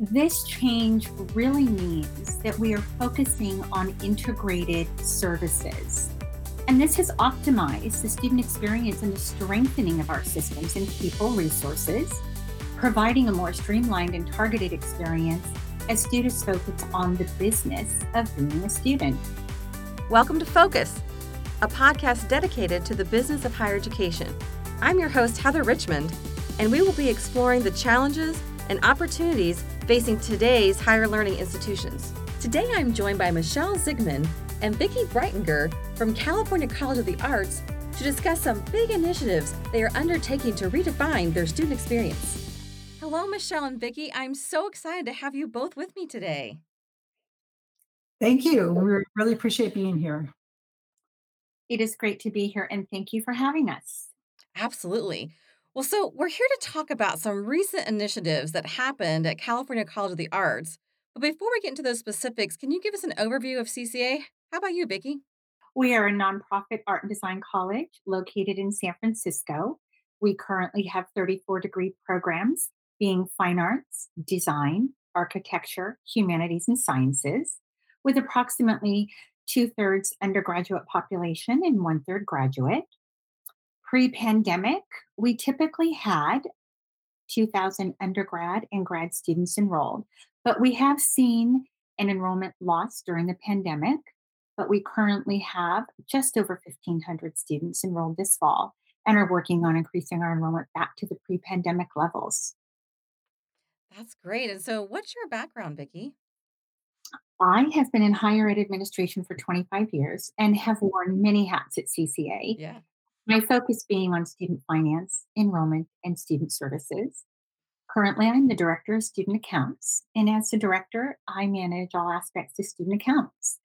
This change really means that we are focusing on integrated services. And this has optimized the student experience and the strengthening of our systems and people resources, providing a more streamlined and targeted experience as students focus on the business of being a student. Welcome to Focus, a podcast dedicated to the business of higher education. I'm your host, Heather Richmond, and we will be exploring the challenges and opportunities facing today's higher learning institutions. Today I'm joined by Michelle Zigman and Vicki Breitinger from California College of the Arts to discuss some big initiatives they are undertaking to redefine their student experience. Hello, Michelle and Vicki. I'm so excited to have you both with me today. Thank you. We really appreciate being here. It is great to be here and thank you for having us. Absolutely. Well, so we're here to talk about some recent initiatives that happened at California College of the Arts. But before we get into those specifics, can you give us an overview of CCA? How about you, Vicki? We are a nonprofit art and design college located in San Francisco. We currently have 34 degree programs, being fine arts, design, architecture, humanities, and sciences, with approximately two thirds undergraduate population and one third graduate. Pre pandemic, we typically had 2,000 undergrad and grad students enrolled, but we have seen an enrollment loss during the pandemic. But we currently have just over 1,500 students enrolled this fall and are working on increasing our enrollment back to the pre pandemic levels. That's great. And so, what's your background, Vicki? I have been in higher ed administration for 25 years and have worn many hats at CCA. Yeah. My focus being on student finance, enrollment, and student services. Currently, I'm the Director of Student Accounts, and as the Director, I manage all aspects of student accounts.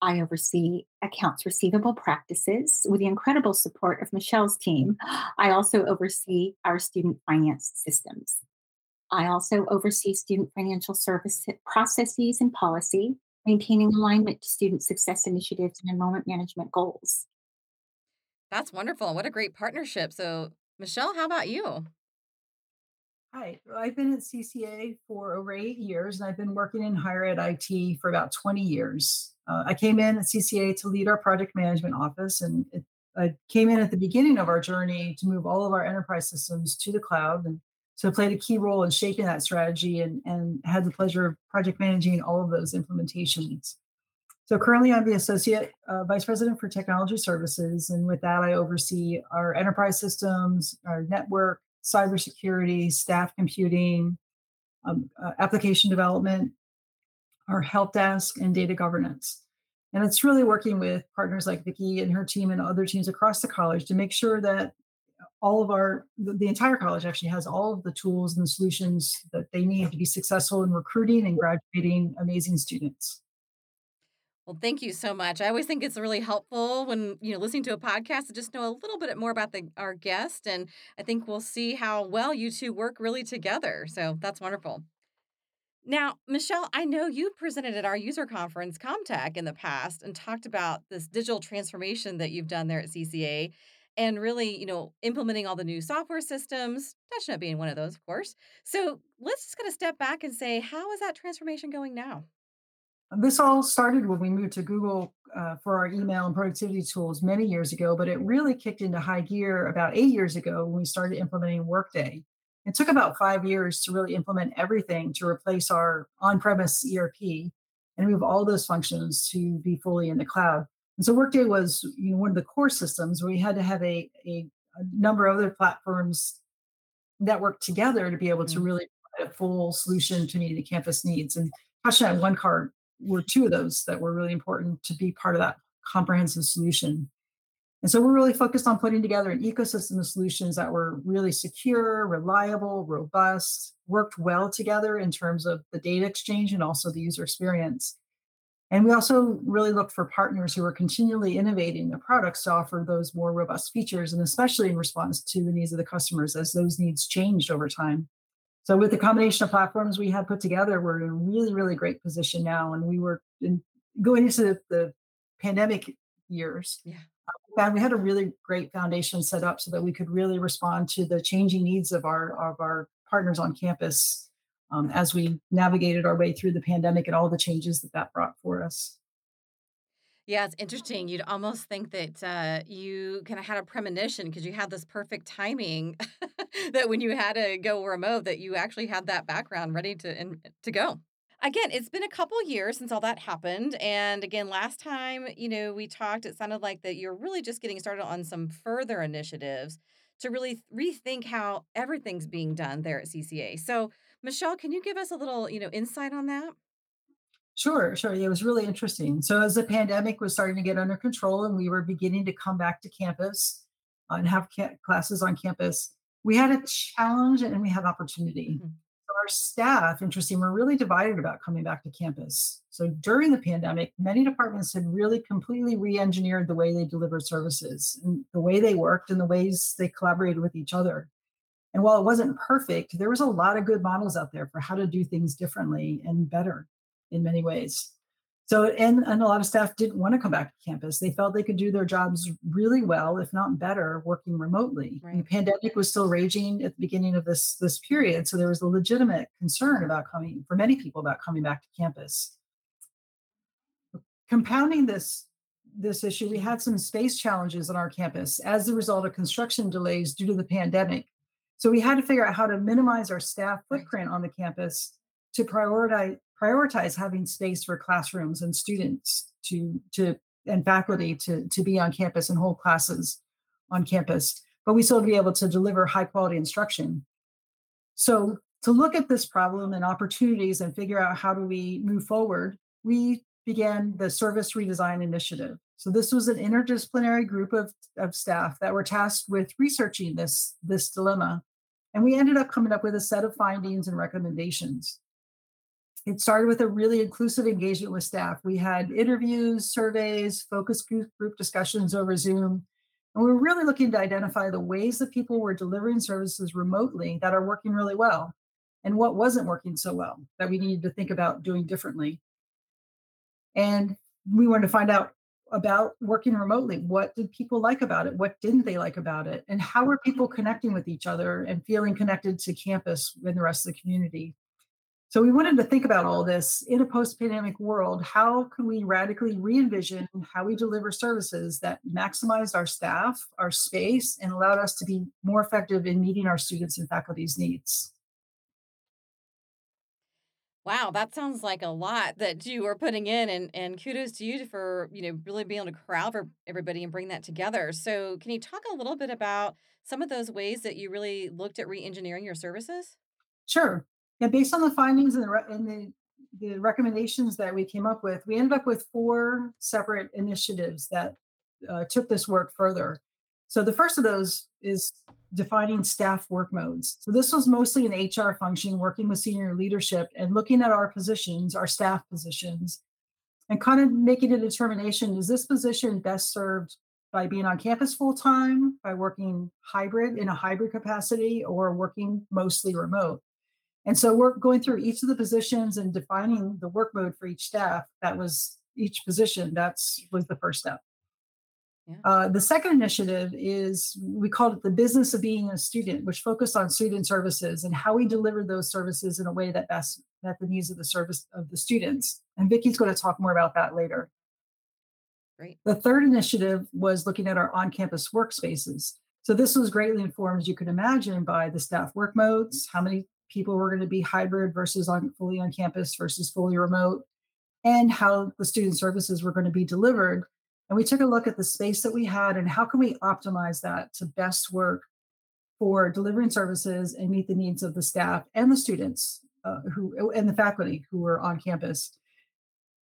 I oversee accounts receivable practices with the incredible support of Michelle's team. I also oversee our student finance systems. I also oversee student financial service processes and policy, maintaining alignment to student success initiatives and enrollment management goals. That's wonderful. What a great partnership. So, Michelle, how about you? Hi, I've been at CCA for over eight years, and I've been working in higher ed IT for about 20 years. Uh, I came in at CCA to lead our project management office, and it, I came in at the beginning of our journey to move all of our enterprise systems to the cloud. And so I played a key role in shaping that strategy and, and had the pleasure of project managing all of those implementations. So currently, I'm the Associate uh, Vice President for Technology Services. And with that, I oversee our enterprise systems, our network, cybersecurity, staff computing, um, uh, application development, our help desk, and data governance. And it's really working with partners like Vicki and her team and other teams across the college to make sure that all of our the, entire college actually has all of the tools and solutions that they need to be successful in recruiting and graduating amazing students well, thank you so much. I always think it's really helpful when, you know, listening to a podcast to just know a little bit more about the our guest and I think we'll see how well you two work really together. So, that's wonderful. Now, Michelle, I know you presented at our user conference, Comtech, in the past and talked about this digital transformation that you've done there at CCA and really, you know, implementing all the new software systems, TouchNet being one of those, of course. So let's just kind of step back and say, how is that transformation going now? This all started when we moved to Google uh, for our email and productivity tools many years ago, but it really kicked into high gear about eight years ago when we started implementing Workday. It took about five years to really implement everything to replace our on premise ERP and move all those functions to be fully in the cloud. And so Workday was you know, one of the core systems where we had to have a, a, a number of other platforms that network together to be able to mm. really provide a full solution to meet the campus needs. And TouchNet One Card were two of those that were really important to be part of that comprehensive solution. And so we're really focused on putting together an ecosystem of solutions that were really secure, reliable, robust, worked well together in terms of the data exchange and also the user experience. And we also really looked for partners who were continually innovating their products to offer those more robust features, and especially in response to the needs of the customers as those needs changed over time. So with the combination of platforms we have put together, we're in a really, really great position now. And we were in, going into the, the pandemic years. Yeah. And we had a really great foundation set up so that we could really respond to the changing needs of our of our partners on campus um, as we navigated our way through the pandemic and all the changes that that brought for us. Yeah, it's interesting. You'd almost think that uh, you kind of had a premonition because you had this perfect timing that when you had to go remote, that you actually had that background ready to and to go. Again, it's been a couple years since all that happened, and again, last time you know we talked, it sounded like that you're really just getting started on some further initiatives to really rethink how everything's being done there at CCA. So, Michelle, can you give us a little you know insight on that? Sure, sure. Yeah, it was really interesting. So as the pandemic was starting to get under control and we were beginning to come back to campus and have ca- classes on campus, we had a challenge and we had opportunity. Mhm. So our staff, interesting, were really divided about coming back to campus. So during the pandemic, many departments had really completely re-engineered the way they delivered services and the way they worked and the ways they collaborated with each other. And while it wasn't perfect, there was a lot of good models out there for how to do things differently and better in many ways. So, and, and a lot of staff didn't want to come back to campus. They felt they could do their jobs really well, if not better, working remotely. And the pandemic was still raging at the beginning of this this period, so there was a legitimate concern about coming for many people about coming back to campus. Compounding this this issue, we had some space challenges on our campus as a result of construction delays due to the pandemic. So we had to figure out how to minimize our staff footprint on the campus to prioritize prioritize having space for classrooms and students to to and faculty to to be on campus and hold classes on campus, but we still be able to deliver high quality instruction. So to look at this problem and opportunities and figure out how do we move forward, we began the service redesign initiative. So this was an interdisciplinary group of, of staff that were tasked with researching this, this dilemma. And we ended up coming up with a set of findings and recommendations. It started with a really inclusive engagement with staff. We had interviews, surveys, focus group, discussions over Zoom. And we were really looking to identify the ways that people were delivering services remotely that are working really well and what wasn't working so well that we needed to think about doing differently. And we wanted to find out about working remotely. What did people like about it? What didn't they like about it? And how were people connecting with each other and feeling connected to campus and the rest of the community? So we wanted to think about all this in a post-pandemic world. How can we radically re-envision how we deliver services that maximized our staff, our space, and allowed us to be more effective in meeting our students and faculty's needs? Wow, that sounds like a lot that you are putting in, and and kudos to you for you know really being able to corral for everybody and bring that together. So, can you talk a little bit about some of those ways that you really looked at re-engineering your services? Sure. Yeah, based on the findings and the, re- and the the recommendations that we came up with, we ended up with four separate initiatives that uh, took this work further. So the first of those is defining staff work modes. So this was mostly an HR function, working with senior leadership and looking at our positions, our staff positions, and kind of making a determination: is this position best served by being on campus full time, by working hybrid in a hybrid capacity, or working mostly remote? And so we're going through each of the positions and defining the work mode for each staff. That was each position. That's was the first step. Yeah. Uh, the second initiative is we called it the business of being a student, which focused on student services and how we deliver those services in a way that best met the needs of the service of the students. And Vicki's going to talk more about that later. Great. The third initiative was looking at our on-campus workspaces. So this was greatly informed, as you can imagine, by the staff work modes, how many people were going to be hybrid versus on fully on campus versus fully remote, and how the student services were going to be delivered. And we took a look at the space that we had and how can we optimize that to best work for delivering services and meet the needs of the staff and the students uh, who and the faculty who were on campus.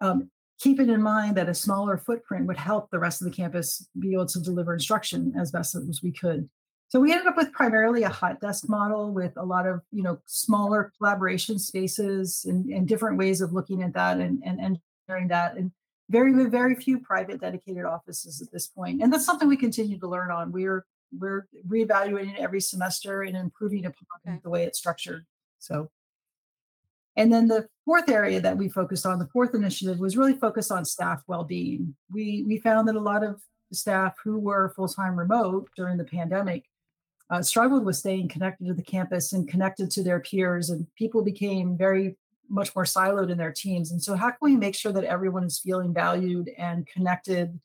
Um, keeping in mind that a smaller footprint would help the rest of the campus be able to deliver instruction as best as we could. So we ended up with primarily a hot desk model with a lot of you know smaller collaboration spaces and, and different ways of looking at that and, and engineering that and very very few private dedicated offices at this point. And that's something we continue to learn on. We're we're reevaluating every semester and improving upon Okay. the way it's structured. So and then the fourth area that we focused on, the fourth initiative, was really focused on staff well-being. We we found that a lot of staff who were full-time remote during the pandemic uh, struggled with staying connected to the campus and connected to their peers, and people became very much more siloed in their teams. And so, how can we make sure that everyone is feeling valued and connected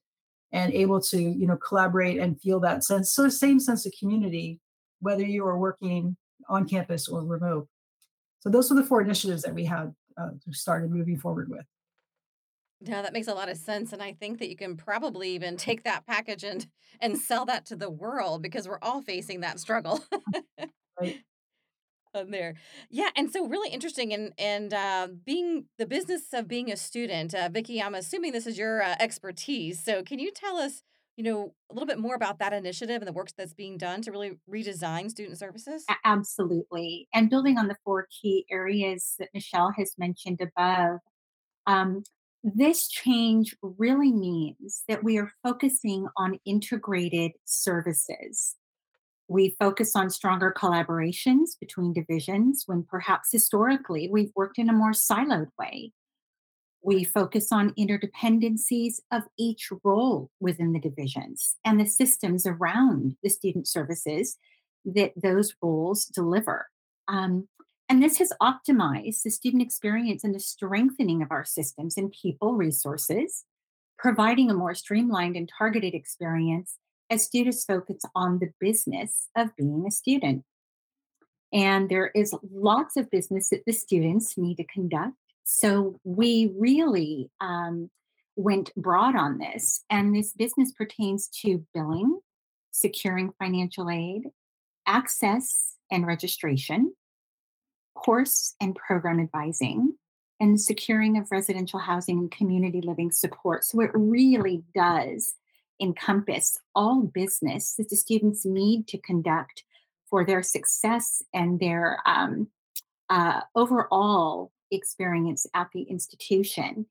and able to, you know, collaborate and feel that sense, so same sense of community, whether you are working on campus or remote? So, those are the four initiatives that we had uh, started moving forward with. Yeah, that makes a lot of sense, and I think that you can probably even take that package and and sell that to the world because we're all facing that struggle Right. on there. Yeah, and so really interesting and and uh, being the business of being a student, uh, Vicki. I'm assuming this is your uh, expertise. So can you tell us, you know, a little bit more about that initiative and the work that's being done to really redesign student services? Absolutely. And building on the four key areas that Michelle has mentioned above, um, this change really means that we are focusing on integrated services. We focus on stronger collaborations between divisions when perhaps historically we've worked in a more siloed way. We focus on interdependencies of each role within the divisions and the systems around the student services that those roles deliver. Um, and this has optimized the student experience and the strengthening of our systems and people resources, providing a more streamlined and targeted experience as students focus on the business of being a student. And there is lots of business that the students need to conduct. So we really um, went broad on this. And this business pertains to billing, securing financial aid, access and registration, course and program advising, and securing of residential housing and community living support. So it really does encompass all business that the students need to conduct for their success and their um, uh, overall experience at the institution.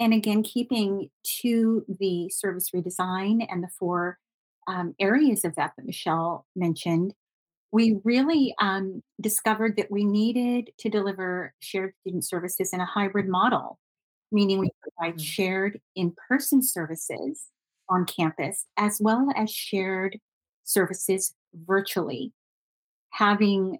And again, keeping to the service redesign and the four um, areas of that that Michelle mentioned, we really um, discovered that we needed to deliver shared student services in a hybrid model, meaning we provide Mm. shared in person services on campus as well as shared services virtually. Having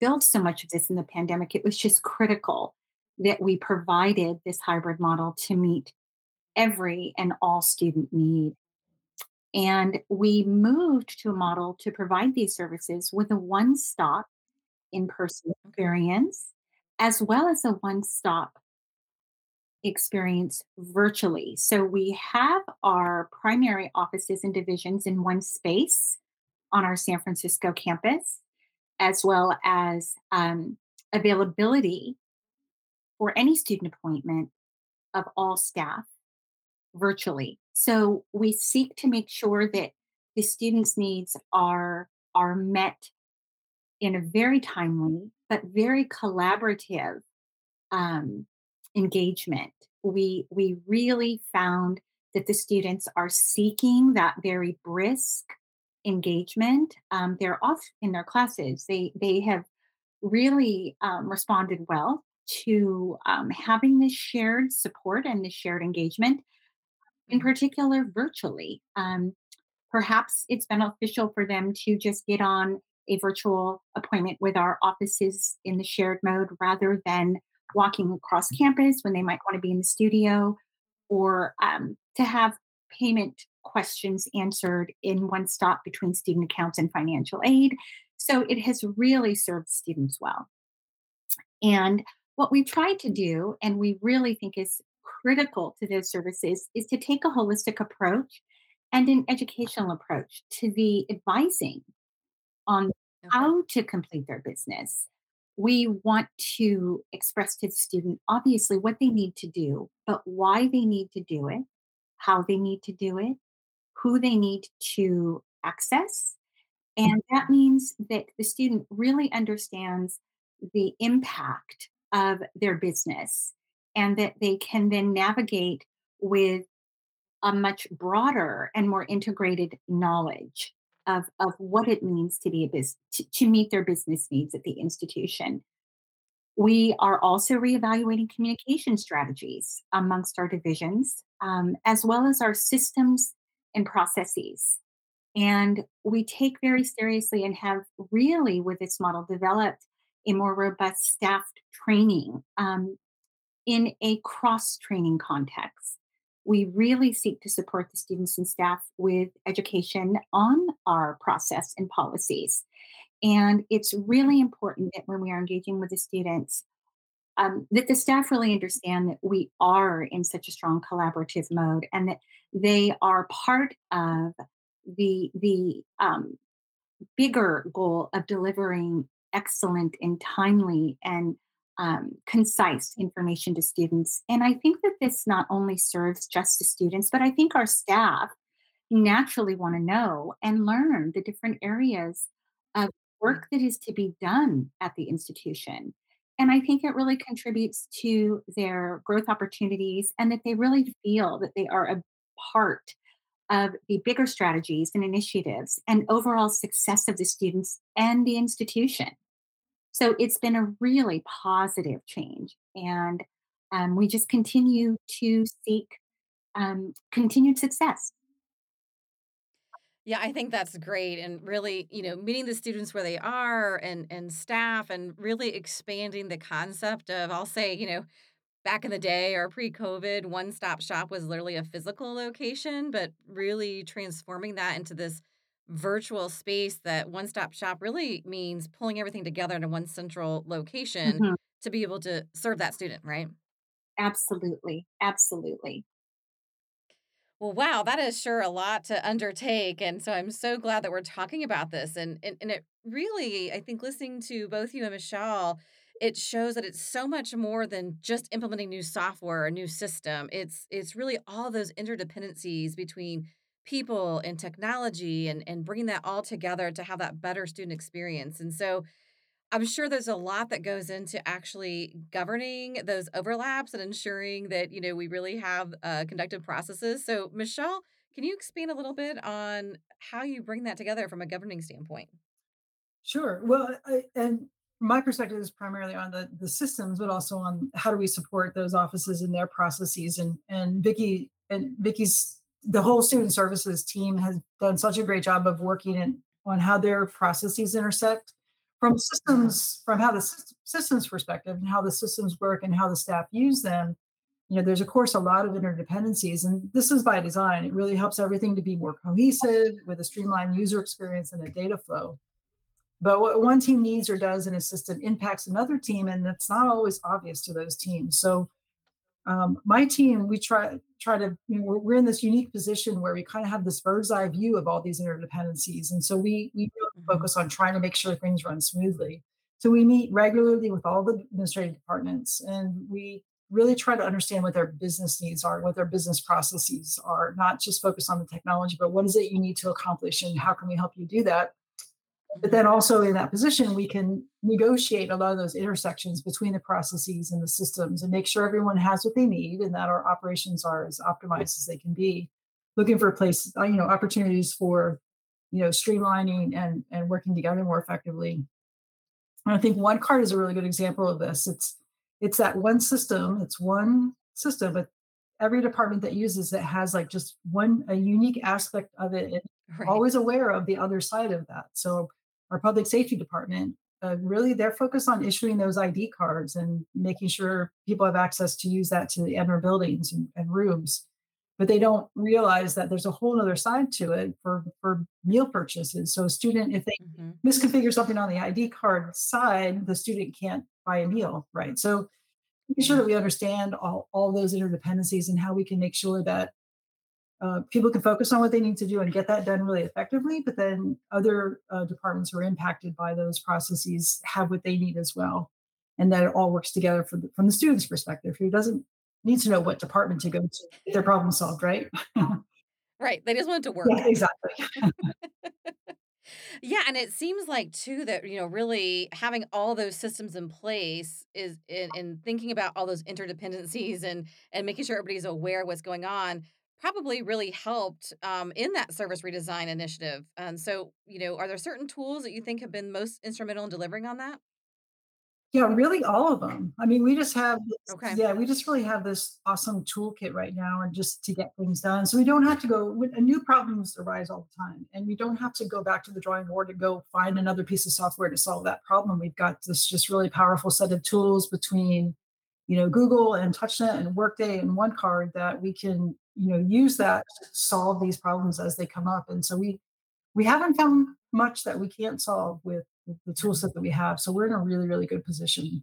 built so much of this in the pandemic, it was just critical that we provided this hybrid model to meet every and all student need. And we moved to a model to provide these services with a one stop in person experience, as well as a one stop experience virtually. So we have our primary offices and divisions in one space on our San Francisco campus, as well as um, availability for any student appointment of all staff virtually. So we seek to make sure that the students' needs are are met in a very timely but very collaborative um, engagement. We we really found that the students are seeking that very brisk engagement. Um, they're off in their classes. They they have really um, responded well to um, having this shared support and this shared engagement in particular virtually. Um, perhaps it's beneficial for them to just get on a virtual appointment with our offices in the shared mode rather than walking across campus when they might want to be in the studio or um, to have payment questions answered in one stop between student accounts and financial aid. So it has really served students well. And what we try to do, and we really think is critical to those services, is to take a holistic approach and an educational approach to the advising on Okay. how to complete their business. We want to express to the student, obviously, what they need to do, but why they need to do it, how they need to do it, who they need to access, mm-hmm. and that means that the student really understands the impact of their business and that they can then navigate with a much broader and more integrated knowledge of, of what it means to be a business to, to meet their business needs at the institution. We are also reevaluating communication strategies amongst our divisions, um, as well as our systems and processes And we take very seriously and have really, with this model, developed a more robust staffed training um, in a cross training context. We really seek to support the students and staff with education on our process and policies. And it's really important that when we are engaging with the students, um, that the staff really understand that we are in such a strong collaborative mode and that they are part of the the um, bigger goal of delivering excellent and timely and um, concise information to students. And I think that this not only serves just the students, but I think our staff naturally want to know and learn the different areas of work that is to be done at the institution. And I think it really contributes to their growth opportunities and that they really feel that they are a part of the bigger strategies and initiatives and overall success of the students and the institution. So it's been a really positive change. And um, we just continue to seek um, continued success. Yeah, I think that's great and really, you know, meeting the students where they are and and staff and really expanding the concept of I'll say, you know, back in the day or pre-COVID, one-stop shop was literally a physical location, but really transforming that into this virtual space that one-stop shop really means pulling everything together into one central location Mhm. to be able to serve that student, right? Absolutely. Absolutely. Well, wow, that is sure a lot to undertake, and so I'm so glad that we're talking about this, and and and it really, I think listening to both you and Michelle, it shows that it's so much more than just implementing new software or a new system. It's it's really all those interdependencies between people and technology and and bringing that all together to have that better student experience. And so I'm sure there's a lot that goes into actually governing those overlaps and ensuring that, you know, we really have, uh, conductive processes. So, Michelle, can you expand a little bit on how you bring that together from a governing standpoint? Sure. Well, I, and my perspective is primarily on the the systems, but also on how do we support those offices and their processes. And and Vicki and Vicki's the whole student services team has done such a great job of working in, on how their processes intersect from systems, from how the systems perspective and how the systems work and how the staff use them. You know, there's of course a lot of interdependencies, and this is by design. It really helps everything to be more cohesive with a streamlined user experience and a data flow. But what one team needs or does in a system impacts another team, and that's not always obvious to those teams. So um, my team, we try try to, you know, we're, we're in this unique position where we kind of have this bird's eye view of all these interdependencies, and so we we really mhm, focus on trying to make sure things run smoothly. So we meet regularly with all the administrative departments, and we really try to understand what their business needs are, what their business processes are, not just focus on the technology, but what is it you need to accomplish, and how can we help you do that? But then also in that position, we can negotiate a lot of those intersections between the processes and the systems and make sure everyone has what they need and that our operations are as optimized as they can be. Looking for place, uh, you know, opportunities for, you know, streamlining and and working together more effectively. And I think one card is a really good example of this. It's it's that one system, it's one system, but every department that uses it has like just one a unique aspect of it and right, always aware of the other side of that. So our public safety department, uh, really they're focused on issuing those ID cards and making sure people have access to use that to enter buildings and, and rooms. But they don't realize that there's a whole other side to it for, for meal purchases. So a student, if they mhm, misconfigure something on the ID card side, the student can't buy a meal, right? So making sure mhm, that we understand all, all those interdependencies and how we can make sure that uh, people can focus on what they need to do and get that done really effectively, but then other uh, departments who are impacted by those processes have what they need as well. And that it all works together for the, from the student's perspective, who doesn't need to know what department to go to get their problem solved, right? right, they just want it to yeah, work. exactly. Yeah, and it seems like too that, you know, really having all those systems in place is in, and thinking about all those interdependencies and and making sure everybody's aware of what's going on probably really helped um, in that service redesign initiative. And so, you know, are there certain tools that you think have been most instrumental in delivering on that? Yeah, really all of them. I mean, we just have this Okay. yeah, we just really have this awesome toolkit right now and just to get things done. So we don't have to go new problems arise all the time. And we don't have to go back to the drawing board to go find another piece of software to solve that problem. We've got this just really powerful set of tools between, you know, Google and TouchNet and Workday and OneCard that we can, you know, use that to solve these problems as they come up. And so we we haven't found much that we can't solve with, with the tool set that we have. So we're in a really, really good position.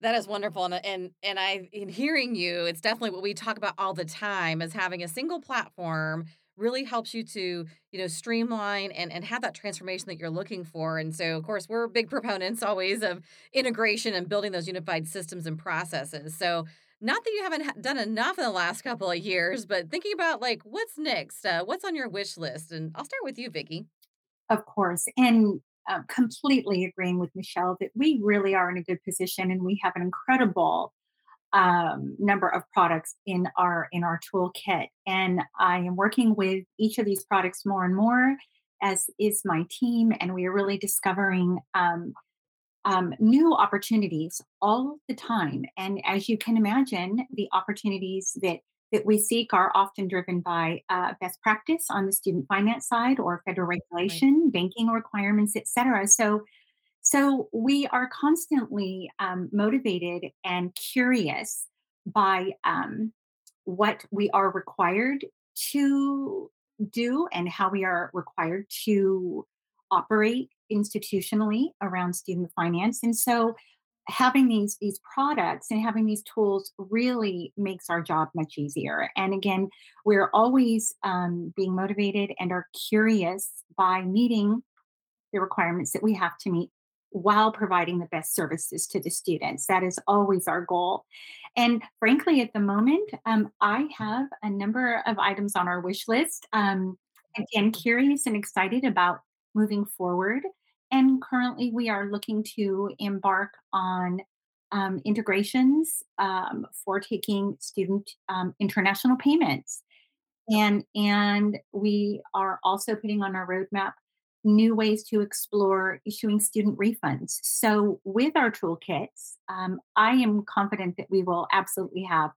That is wonderful, and and and I in hearing you, it's definitely what we talk about all the time is having a single platform really helps you to, you know, streamline and and have that transformation that you're looking for. And so, of course, we're big proponents always of integration and building those unified systems and processes. So, not that you haven't done enough in the last couple of years, but thinking about like what's next, uh, what's on your wish list, and I'll start with you, Vicki. Of course, and, uh, completely agreeing with Michelle that we really are in a good position, and we have an incredible, um, number of products in our in our toolkit, and I am working with each of these products more and more, as is my team, and we are really discovering, um, um, new opportunities all the time. And as you can imagine, the opportunities that that we seek are often driven by uh, best practice on the student finance side or federal Right. regulation, banking requirements, et cetera. So, so we are constantly um, motivated and curious by um, what we are required to do and how we are required to operate institutionally around student finance. And so having these these products and having these tools really makes our job much easier. And again, we're always um, being motivated and are curious by meeting the requirements that we have to meet while providing the best services to the students. That is always our goal. And frankly, at the moment, um, I have a number of items on our wish list. Um, again, curious and excited about moving forward. And currently, we are looking to embark on um, integrations um, for taking student um, international payments and and we are also putting on our roadmap new ways to explore issuing student refunds. So with our toolkits, um, I am confident that we will absolutely have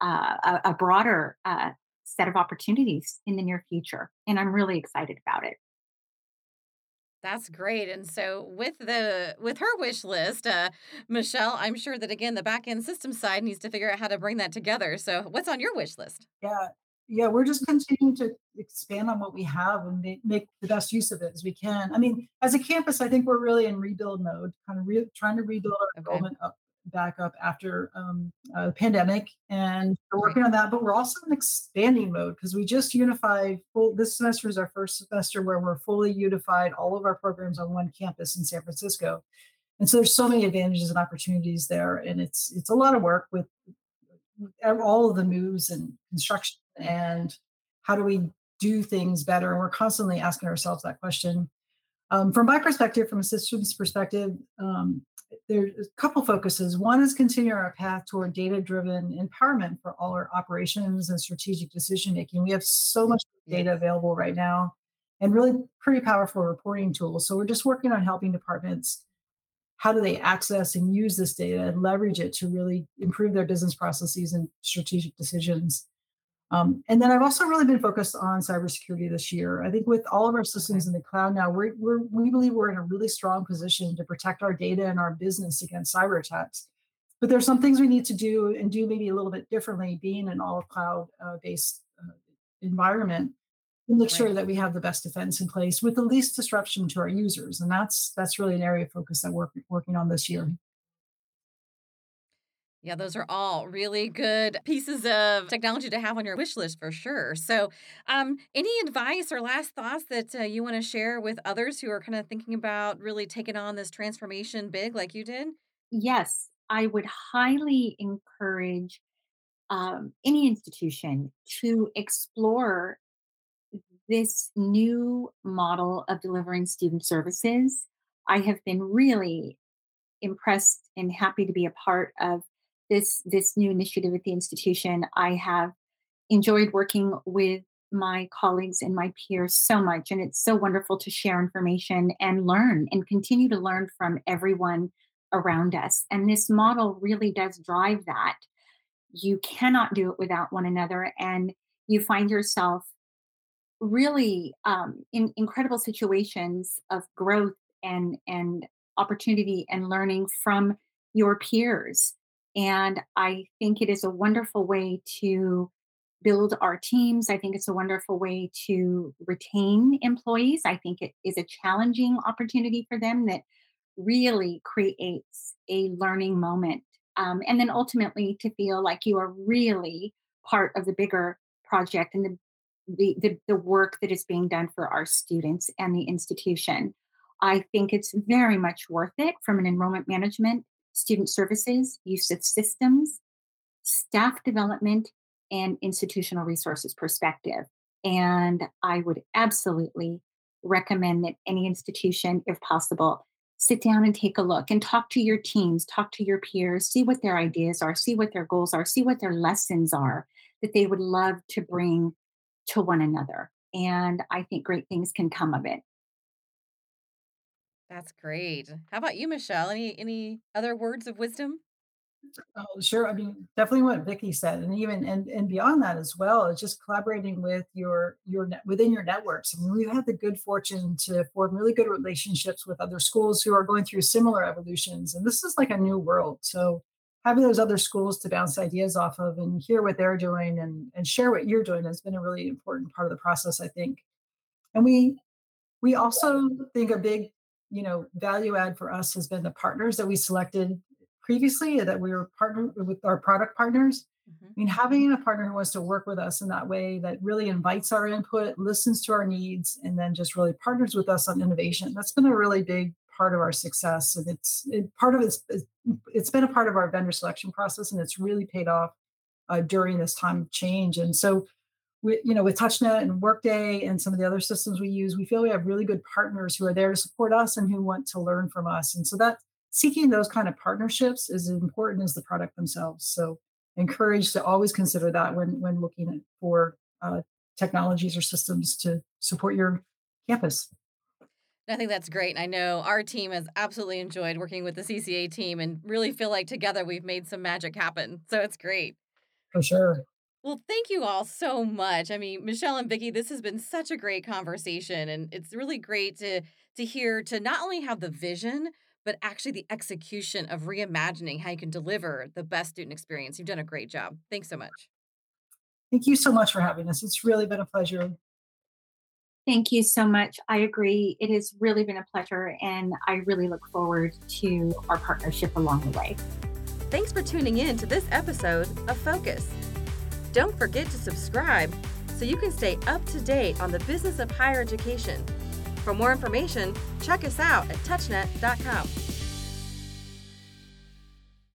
uh, a, a broader uh, set of opportunities in the near future, and I'm really excited about it. That's great. And so with the with her wish list, uh, Michelle, I'm sure that again the back end system side needs to figure out how to bring that together. So what's on your wish list? Yeah. Yeah, we're just continuing to expand on what we have and make, make the best use of it as we can. I mean, as a campus, I think we're really in rebuild mode, kind of re- trying to rebuild our Okay. enrollment up back up after um, uh, the pandemic, and we're working on that. But we're also in expanding mode because we just unified. Full, this semester is our first semester where we're fully unified all of our programs on one campus in San Francisco, and so there's so many advantages and opportunities there, and it's it's a lot of work with all of the moves and construction and how do we do things better? And we're constantly asking ourselves that question. Um, from my perspective, from a systems perspective, um, there's a couple focuses. One is continuing our path toward data driven empowerment for all our operations and strategic decision making. We have so much data available right now and really pretty powerful reporting tools. So we're just working on helping departments how do they access and use this data and leverage it to really improve their business processes and strategic decisions. Um, and then I've also really been focused on cybersecurity this year. I think with all of our systems in the cloud now, we're, we're, we believe we're in a really strong position to protect our data and our business against cyber attacks. But there's some things we need to do and do maybe a little bit differently, being an all cloud uh, based uh, environment to make sure that we have the best defense in place with the least disruption to our users. And that's that's really an area of focus that we're working on this year. Yeah, those are all really good pieces of technology to have on your wish list for sure. So, um, any advice or last thoughts that uh, you want to share with others who are kind of thinking about really taking on this transformation big like you did? Yes, I would highly encourage um, any institution to explore this new model of delivering student services. I have been really impressed and happy to be a part of this this new initiative at the institution. I have enjoyed working with my colleagues and my peers so much. And it's so wonderful to share information and learn and continue to learn from everyone around us. And this model really does drive that. You cannot do it without one another. And you find yourself really um, in incredible situations of growth and and opportunity and learning from your peers and i think it is a wonderful way to build our teams i think it's a wonderful way to retain employees i think it is a challenging opportunity for them that really creates a learning moment um, and then ultimately to feel like you are really part of the bigger project and the the, the, the work that is being done for our students and the institution. I think it's very much worth it from an enrollment management, student services, use of systems, staff development, and institutional resources perspective. And I would absolutely recommend that any institution, if possible, sit down and take a look and talk to your teams, talk to your peers, see what their ideas are, see what their goals are, see what their lessons are that they would love to bring to one another. And I think great things can come of it. That's great. How about you, Michelle? Any any other words of wisdom? Oh, sure. I mean, definitely what Vicki said, and even and and beyond that as well, is just collaborating with your your within your networks. I mean, we've had the good fortune to form really good relationships with other schools who are going through similar evolutions, and this is like a new world. So having those other schools to bounce ideas off of and hear what they're doing and and share what you're doing has been a really important part of the process, I think. And we we also think a big you know value add for us has been the partners that we selected previously that we were partnered with our product partners. I Mhm. mean, having a partner who wants to work with us in that way that really invites our input, listens to our needs, and then just really partners with us on innovation. That's been a really big part of our success. And it's it, part of it's it's been a part of our vendor selection process, and it's really paid off uh, during this time of change. And so we, you know, with TouchNet and Workday and some of the other systems we use, we feel we have really good partners who are there to support us and who want to learn from us. And so that seeking those kind of partnerships is as important as the product themselves. So encouraged to always consider that when when looking for uh, technologies or systems to support your campus I think that's great. And I know our team has absolutely enjoyed working with the CCA team and really feel like together we've made some magic happen. So it's great. for sure. Well, thank you all so much. I mean, Michelle and Vicki, this has been such a great conversation and it's really great to to hear to not only have the vision, but actually the execution of reimagining how you can deliver the best student experience. You've done a great job. Thanks so much. Thank you so much for having us. It's really been a pleasure. Thank you so much. I agree. It has really been a pleasure, and I really look forward to our partnership along the way. Thanks for tuning in to this episode of Focus. Don't forget to subscribe so you can stay up to date on the business of higher education. For more information, check us out at touchnet.com.